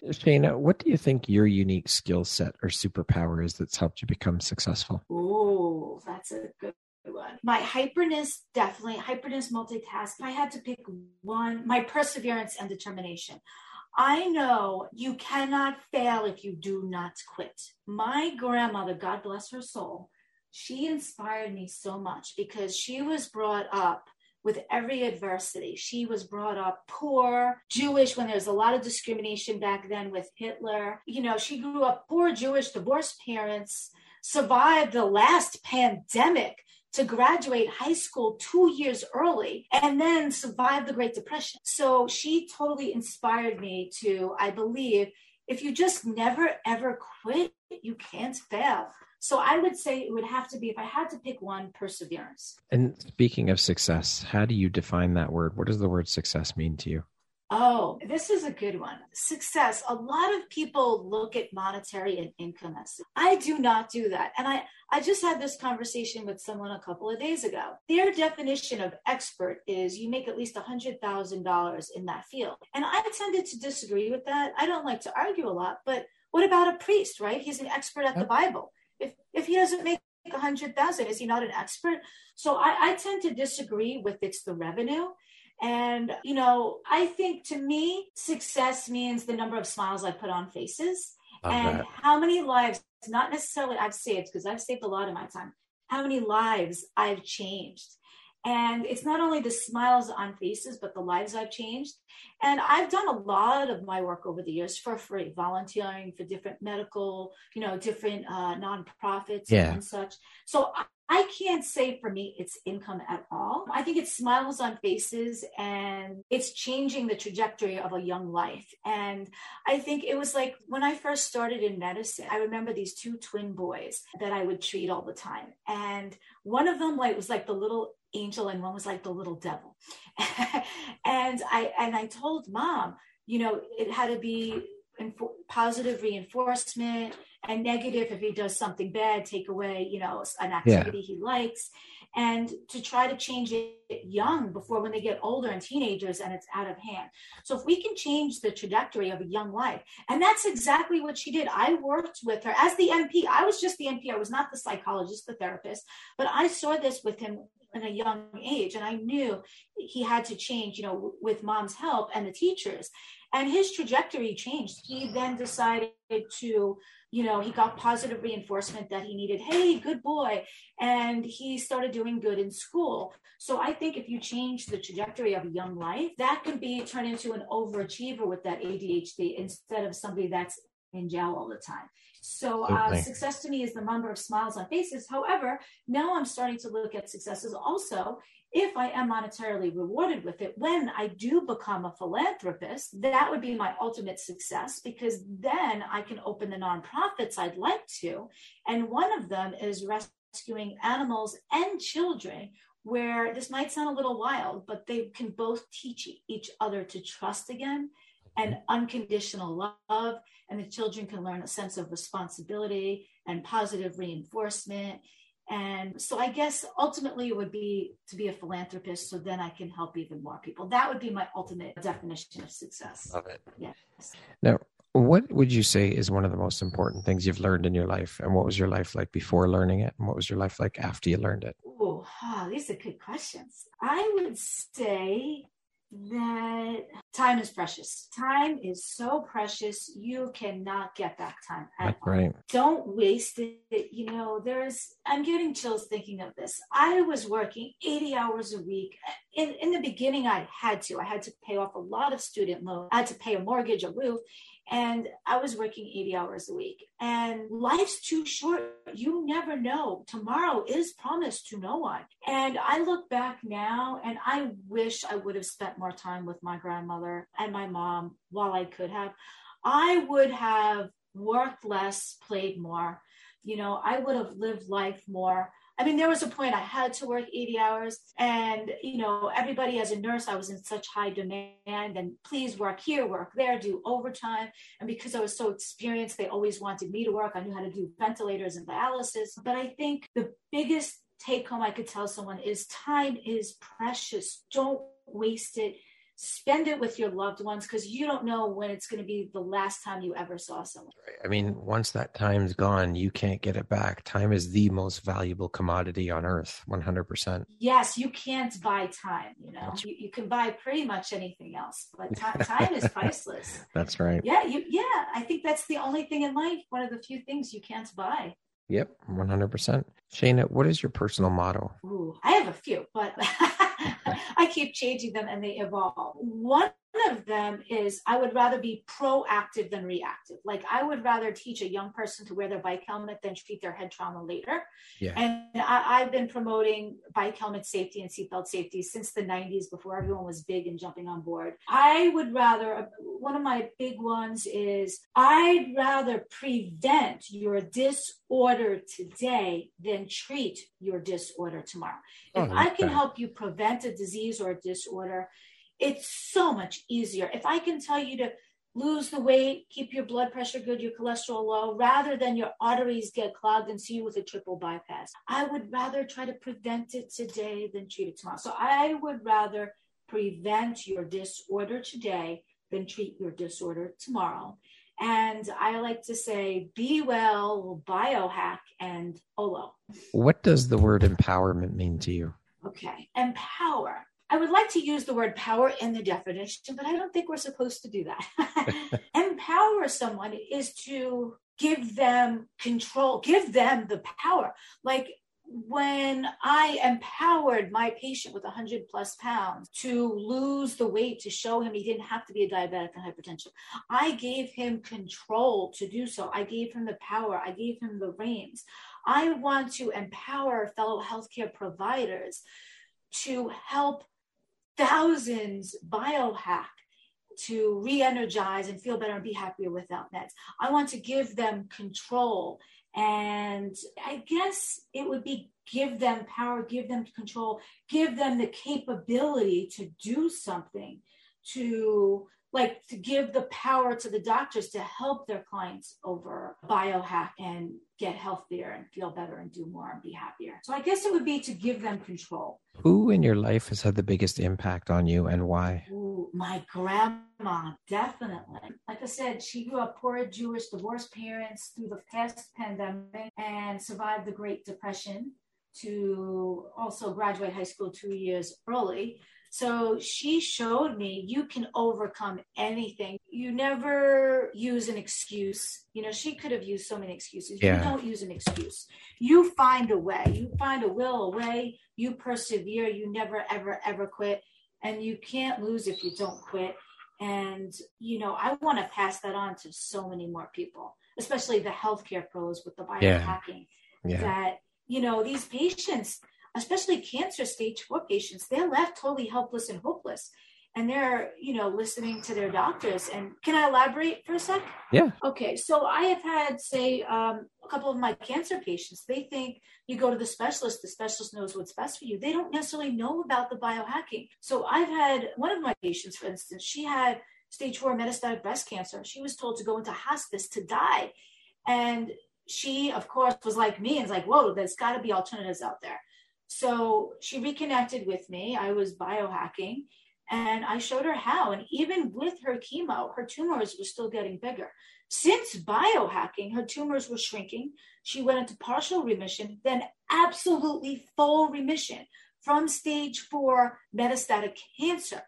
Shayna, what do you think your unique skill set or superpower is that's helped you become successful? Oh, that's a good one. My hyperness, definitely hyperness, multitask. I had to pick one, my perseverance and determination. I know you cannot fail if you do not quit. My grandmother, God bless her soul, she inspired me so much because she was brought up with every adversity. She was brought up poor, Jewish, when there's a lot of discrimination back then with Hitler. You know, she grew up poor, Jewish, divorced parents, survived the last pandemic to graduate high school two years early and then survive the Great Depression. So she totally inspired me to, I believe, if you just never ever quit, you can't fail. So I would say it would have to be, if I had to pick one, perseverance. And speaking of success, how do you define that word? What does the word success mean to you? Oh, this is a good one. Success. A lot of people look at monetary and income as I do not do that. And I, I just had this conversation with someone a couple of days ago. Their definition of expert is you make at least $100,000 in that field. And I tended to disagree with that. I don't like to argue a lot, but what about a priest, right? He's an expert at the Bible. If, if he doesn't make a hundred thousand, is he not an expert? So I, I tend to disagree with it's the revenue. And, you know, I think to me, success means the number of smiles I put on faces and that. how many lives, not necessarily I've saved, because I've saved a lot of my time, how many lives I've changed. And it's not only the smiles on faces, but the lives I've changed. And I've done a lot of my work over the years for free, volunteering for different medical, you know, different uh, nonprofits Yeah. and such. So I, can't say for me it's income at all. I think it's smiles on faces and it's changing the trajectory of a young life. And I think it was like when I first started in medicine, I remember these two twin boys that I would treat all the time. And one of them like was like the little angel and one was like the little devil. and I and I told mom, you know, it had to be info- positive reinforcement and negative if he does something bad take away you know an activity he likes. And to try to change it young before when they get older and teenagers and it's out of hand. So if we can change the trajectory of a young life and that's exactly what she did. I worked with her. As the NP. i was just the np i was not the psychologist the therapist but i saw this with him in a young age and i knew he had to change you know with mom's help and the teachers and his trajectory changed. He then decided to you know he got positive reinforcement that he needed. Hey good boy. And he started doing good in school. So i think if you change the trajectory of a young life that can be turned into an overachiever with that adhd instead of somebody that's in jail all the time. So uh, success to me is the number of smiles on faces. However now i'm starting to look at successes also if I am monetarily rewarded with it, when I do become a philanthropist, that would be my ultimate success because then I can open the nonprofits I'd like to. And one of them is rescuing animals and children, where this might sound a little wild, but they can both teach each other to trust again and unconditional love. And the children can learn a sense of responsibility and positive reinforcement and so I guess ultimately it would be to be a philanthropist so then I can help even more people. That would be my ultimate definition of success. Love it. Yes. Now, what would you say is one of the most important things you've learned in your life? And what was your life like before learning it? And what was your life like after you learned it? Oh, oh, these are good questions. I would say that time is precious. Time is so precious. You cannot get back time. at That's all. right. don't waste it. You know, there's, I'm getting chills thinking of this. I was working 80 hours a week. In, in the beginning, I had to. I had to pay off a lot of student loans. I had to pay a mortgage, a roof, and I was working 80 hours a week. And life's too short. You never know. Tomorrow is promised to no one. And I look back now and I wish I would have spent more time with my grandmother and my mom while I could have. I would have worked less, played more. You know, I would have lived life more. I mean, there was a point I had to work 80 hours, and, you know, everybody as a nurse, I was in such high demand, and please work here, work there, do overtime. And because I was so experienced, they always wanted me to work. I knew how to do ventilators and dialysis. But I think the biggest take home I could tell someone is time is precious. Don't waste it spend it with your loved ones because you don't know when it's going to be the last time you ever saw someone. I mean, once that time's gone, you can't get it back. Time is the most valuable commodity on earth, 100%. Yes, you can't buy time, you know. You, you can buy pretty much anything else, but ti- time is priceless. That's right. Yeah, you yeah, I think that's the only thing in life, one of the few things you can't buy. Yep, 100%. Shayna, what is your personal motto? Ooh, I have a few, but I keep changing them and they evolve. One of them is I would rather be proactive than reactive. Like I would rather teach a young person to wear their bike helmet than treat their head trauma later. Yeah. And I, I've been promoting bike helmet safety and seatbelt safety since the 90s before everyone was big and jumping on board. I would rather, one of my big ones is I'd rather prevent your disorder today than treat your disorder tomorrow. If Oh, I can help you prevent a disease or a disorder, it's so much easier. If I can tell you to lose the weight, keep your blood pressure good, your cholesterol low, rather than your arteries get clogged and see you with a triple bypass, I would rather try to prevent it today than treat it tomorrow. So I would rather prevent your disorder today than treat your disorder tomorrow. And I like to say, be well, biohack, and OLO. What does the word empowerment mean to you? Okay. Empower. I would like to use the word power in the definition, but I don't think we're supposed to do that. Empower someone is to give them control, give them the power. Like when I empowered my patient with 100 plus pounds to lose the weight to show him he didn't have to be a diabetic and hypertension, I gave him control to do so. I gave him the power, I gave him the reins. I want to empower fellow healthcare providers to help thousands biohack to re-energize and feel better and be happier without meds. I want to give them control and I guess it would be give them power, give them control, give them the capability to do something to like to give the power to the doctors to help their clients over biohack and get healthier and feel better and do more and be happier. So I guess it would be to give them control. Who in your life has had the biggest impact on you and why? Ooh, my grandma, definitely. Like I said, she grew up poor Jewish, divorced parents through the past pandemic and survived the Great Depression to also graduate high school two years early. So she showed me you can overcome anything. You never use an excuse. You know, she could have used so many excuses. Yeah. You don't use an excuse. You find a way. You find a will, a way. You persevere. You never, ever, ever quit. And you can't lose if you don't quit. And, you know, I want to pass that on to so many more people, especially the healthcare pros with the biohacking. Yeah. Yeah. That, you know, these patients, especially cancer stage four patients, they're left totally helpless and hopeless. And they're, you know, listening to their doctors. And can I elaborate for a sec? Yeah. Okay. So I have had, say, um, a couple of my cancer patients, they think you go to the specialist, the specialist knows what's best for you. They don't necessarily know about the biohacking. So I've had one of my patients, for instance, she had stage four metastatic breast cancer. She was told to go into hospice to die. And she, of course, was like me and was like, whoa, there's got to be alternatives out there. So she reconnected with me. I was biohacking and I showed her how. And even with her chemo, her tumors were still getting bigger. Since biohacking, her tumors were shrinking. She went into partial remission, then absolutely full remission from stage four metastatic cancer.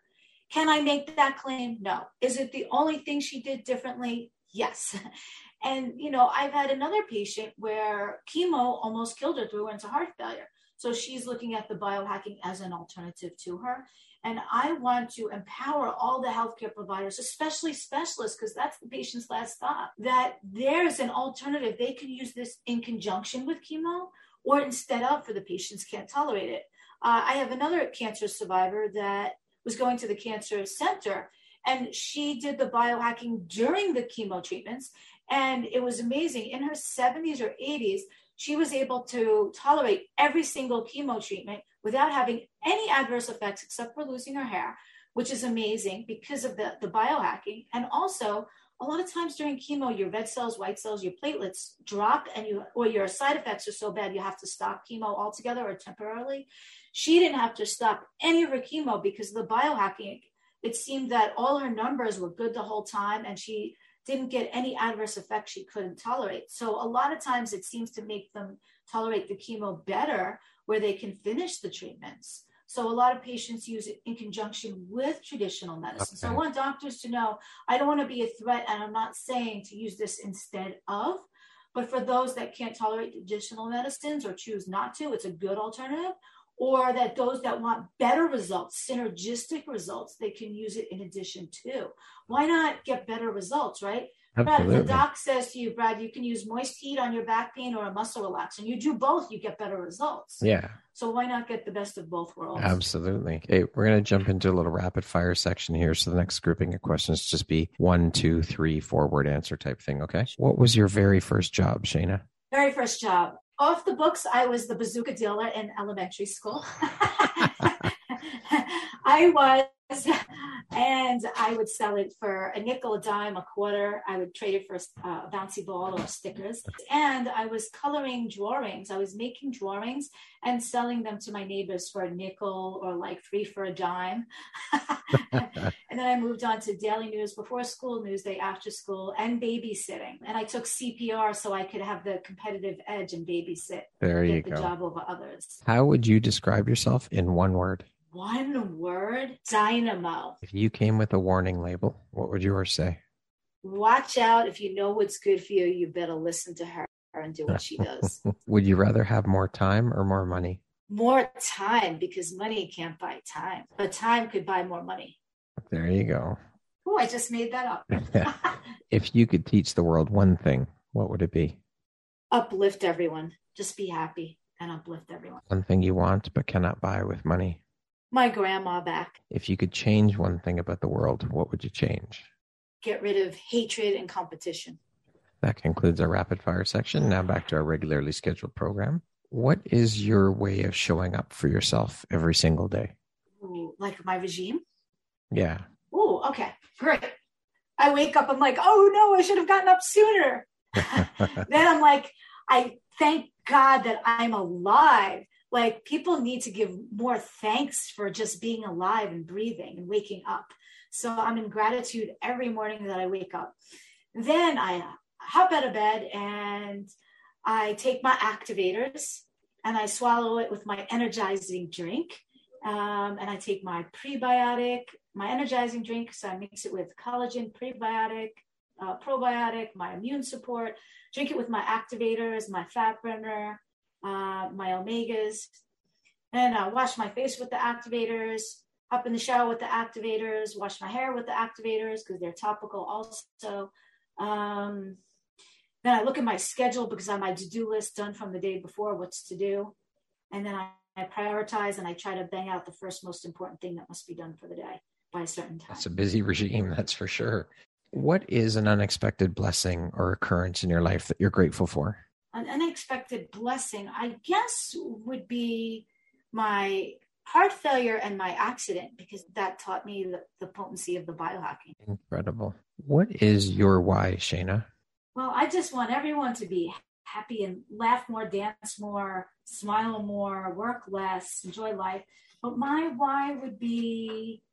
Can I make that claim? No. Is it the only thing she did differently? Yes. And, you know, I've had another patient where chemo almost killed her through her into heart failure. So she's looking at the biohacking as an alternative to her. And I want to empower all the healthcare providers, especially specialists, because that's the patient's last stop, that there's an alternative. They can use this in conjunction with chemo or instead of for the patients can't tolerate it. Uh, I have another cancer survivor that was going to the cancer center and she did the biohacking during the chemo treatments. And it was amazing. In her 70s or 80s, she was able to tolerate every single chemo treatment without having any adverse effects except for losing her hair, which is amazing because of the, the biohacking. And also, a lot of times during chemo, your red cells, white cells, your platelets drop, and you or your side effects are so bad you have to stop chemo altogether or temporarily. She didn't have to stop any of her chemo because of the biohacking. It seemed that all her numbers were good the whole time, and she didn't get any adverse effects she couldn't tolerate. So a lot of times it seems to make them tolerate the chemo better where they can finish the treatments. So a lot of patients use it in conjunction with traditional medicine. Okay. So I want doctors to know I don't want to be a threat and I'm not saying to use this instead of, but for those that can't tolerate traditional medicines or choose not to, it's a good alternative or that those that want better results, synergistic results, they can use it in addition to. Why not get better results, right? Absolutely. Brad, the doc says to you, Brad, you can use moist heat on your back pain or a muscle relax, and you do both, you get better results. Yeah. So why not get the best of both worlds? Absolutely. Okay, we're going to jump into a little rapid fire section here. So the next grouping of questions just be one, two, three, four word answer type thing. Okay. What was your very first job, Shayna? Very first job off the books, I was the bazooka dealer in elementary school. I was and I would sell it for a nickel, a dime, a quarter. I would trade it for uh, a bouncy ball or stickers. And I was coloring drawings. I was making drawings and selling them to my neighbors for a nickel or like three for a dime. and then I moved on to daily news before school, newsday after school, and babysitting. And I took CPR so I could have the competitive edge and babysit. There you the go. job over others. How would you describe yourself in one word? One word dynamo. If you came with a warning label, what would yours say? Watch out. If you know what's good for you, you better listen to her. and do what she does. Would you rather have more time or more money? More time because money can't buy time, but time could buy more money. There you go. Oh, I just made that up. if you could teach the world one thing, what would it be? Uplift everyone. Just be happy and uplift everyone. One thing you want but cannot buy with money. My grandma back. If you could change one thing about the world, what would you change? Get rid of hatred and competition. That concludes our rapid fire section. Now back to our regularly scheduled program. What is your way of showing up for yourself every single day? Ooh, like my regime? Yeah. Oh, okay, great. I wake up, I'm like, oh no, I should have gotten up sooner. then I'm like, I thank God that I'm alive. Like people need to give more thanks for just being alive and breathing and waking up. So I'm in gratitude every morning that I wake up. Then I hop out of bed and I take my activators and I swallow it with my energizing drink. Um, and I take my prebiotic, my energizing drink. So I mix it with collagen, prebiotic, uh, probiotic, my immune support. Drink it with my activators, my fat burner, uh, my omegas. And I wash my face with the activators. up in the shower with the activators. Wash my hair with the activators because they're topical also. Um, then I look at my schedule because I have my to-do list done from the day before, what's to do. And then I, I prioritize and I try to bang out the first most important thing that must be done for the day by a certain time. That's a busy regime, that's for sure. What is an unexpected blessing or occurrence in your life that you're grateful for? An unexpected blessing, I guess, would be my heart failure and my accident because that taught me the, the potency of the biohacking. Incredible. What is your why, Shayna? Well, I just want everyone to be happy and laugh more, dance more, smile more, work less, enjoy life. But my why would be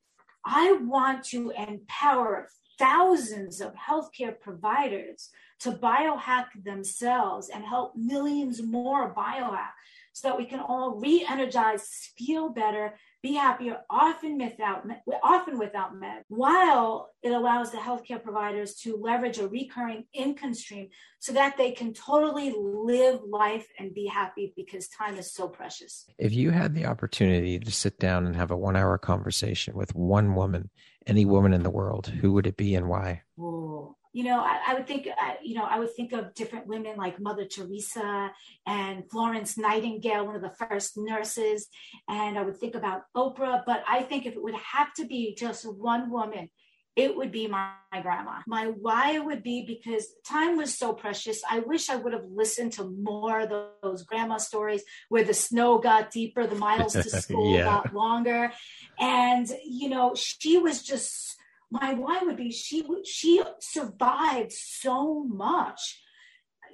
I want to empower thousands of healthcare providers to biohack themselves and help millions more biohack so that we can all re-energize, feel better, be happier, often without often without med, while it allows the healthcare providers to leverage a recurring income stream so that they can totally live life and be happy because time is so precious. If you had the opportunity to sit down and have a one-hour conversation with one woman, any woman in the world, who would it be and why? Oh, you know, I, I would think, uh, you know, I would think of different women like Mother Teresa and Florence Nightingale, one of the first nurses, and I would think about Oprah. But I think if it would have to be just one woman, it would be my, my, grandma. My why would be because time was so precious. I wish I would have listened to more of those grandma stories where the snow got deeper, the miles to school yeah. got longer. And, you know, she was just my why would be she she survived so much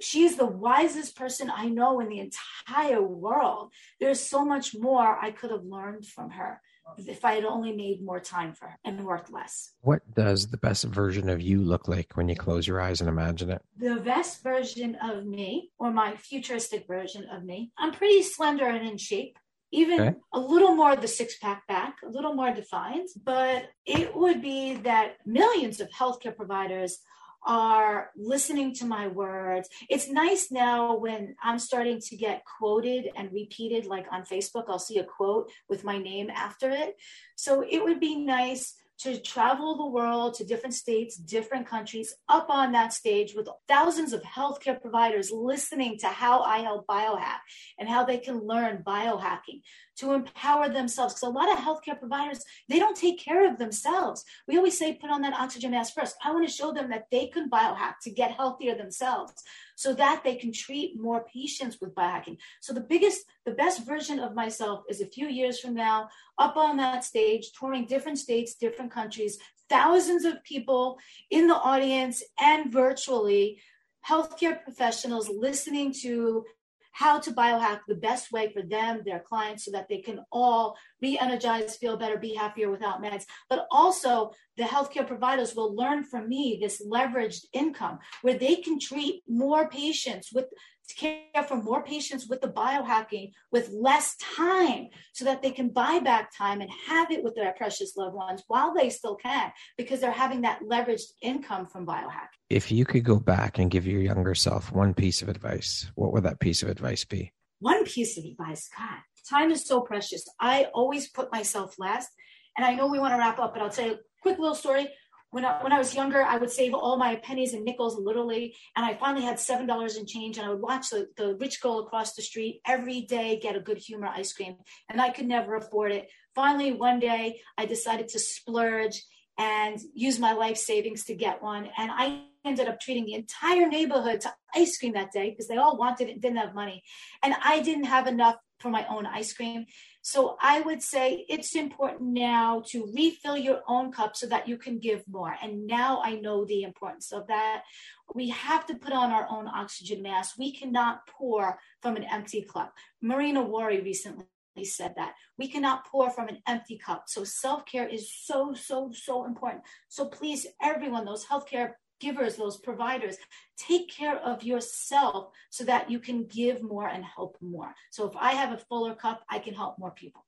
she is the wisest person i know in the entire world there's so much more i could have learned from her if i had only made more time for her and worked less what does the best version of you look like when you close your eyes and imagine it the best version of me or my futuristic version of me i'm pretty slender and in shape even okay. a little more of the six pack back, a little more defined, but it would be that millions of healthcare providers are listening to my words. It's nice now when I'm starting to get quoted and repeated, like on Facebook, I'll see a quote with my name after it. So it would be nice to travel the world to different states, different countries, up on that stage with thousands of healthcare providers listening to how I help biohack and how they can learn biohacking to empower themselves. Because a lot of healthcare providers, they don't take care of themselves. We always say, put on that oxygen mask first. I want to show them that they can biohack to get healthier themselves so that they can treat more patients with biohacking. So the biggest, the best version of myself is a few years from now, up on that stage, touring different states, different countries, thousands of people in the audience and virtually, healthcare professionals listening to how to biohack the best way for them, their clients, so that they can all re-energize, feel better, be happier without meds. But also the healthcare providers will learn from me this leveraged income where they can treat more patients with care for more patients with the biohacking with less time so that they can buy back time and have it with their precious loved ones while they still can because they're having that leveraged income from biohacking. If you could go back and give your younger self one piece of advice, what would that piece of advice be? One piece of advice, God, time is so precious. I always put myself last. And I know we want to wrap up, but I'll tell you a quick little story when I, when I was younger, I would save all my pennies and nickels literally, and I finally had seven dollars in change, and I would watch the, the rich girl across the street every day get a good humor ice cream, and I could never afford it. Finally, one day, I decided to splurge and use my life savings to get one, and I ended up treating the entire neighborhood to ice cream that day because they all wanted it and didn't have money, and I didn't have enough for my own ice cream. So I would say it's important now to refill your own cup so that you can give more. And now I know the importance of that. We have to put on our own oxygen mask. We cannot pour from an empty cup. Marina Wari recently said that we cannot pour from an empty cup. So self care is so, so, so important. So please, everyone, those healthcare givers, those providers, take care of yourself so that you can give more and help more. So if I have a fuller cup, I can help more people.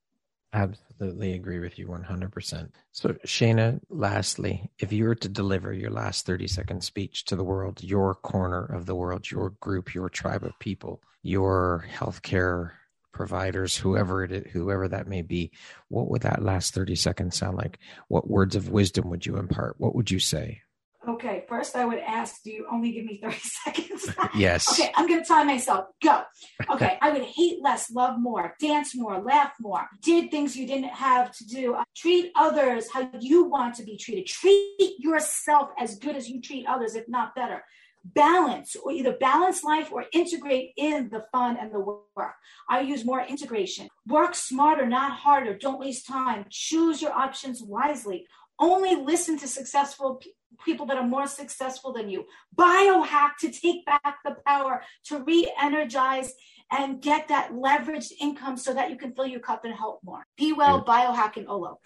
Absolutely agree with you 100%. So, Shayna, lastly, if you were to deliver your last 30 second speech to the world, your corner of the world, your group, your tribe of people, your healthcare providers, whoever it is, whoever that may be, what would that last 30 seconds sound like? What words of wisdom would you impart? What would you say? Okay, first I would ask, do you only give me 30 seconds? yes. Okay, I'm going to time myself. Go. Okay, I would hate less, love more, dance more, laugh more, did things you didn't have to do, uh, treat others how you want to be treated, treat yourself as good as you treat others, if not better. Balance or either balance life or integrate in the fun and the work. I use more integration. Work smarter, not harder. Don't waste time. Choose your options wisely only listen to successful people that are more successful than you. Biohack to take back the power, to re energize and get that leveraged income so that you can fill your cup and help more. Be well, biohack, and Olo.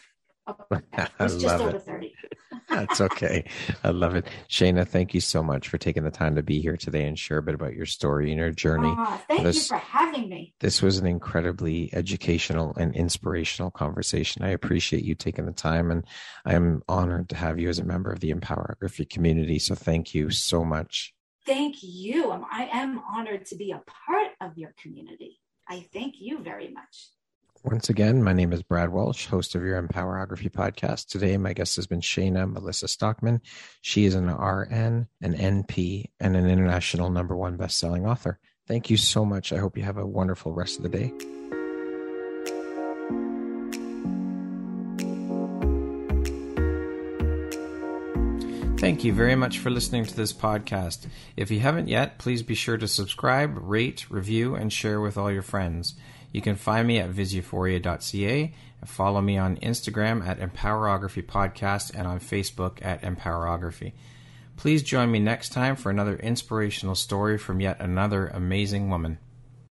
It's just over it. 30. That's okay. I love it. Shayna, thank you so much for taking the time to be here today and share a bit about your story and your journey. Uh, thank this, you for having me. This was an incredibly educational and inspirational conversation. I appreciate you taking the time and I am honored to have you as a member of the Empowerography community. So thank you so much. Thank you. I am honored to be a part of your community. I thank you very much. Once again, my name is Brad Walsh, host of your Empowerography podcast. Today, my guest has been Shayna Melissa Stockman. She is an RN, an NP, and an international number one best-selling author. Thank you so much. I hope you have a wonderful rest of the day. Thank you very much for listening to this podcast. If you haven't yet, please be sure to subscribe, rate, review, and share with all your friends. You can find me at visuphoria.ca and follow me on Instagram at Empowerography Podcast and on Facebook at Empowerography. Please join me next time for another inspirational story from yet another amazing woman.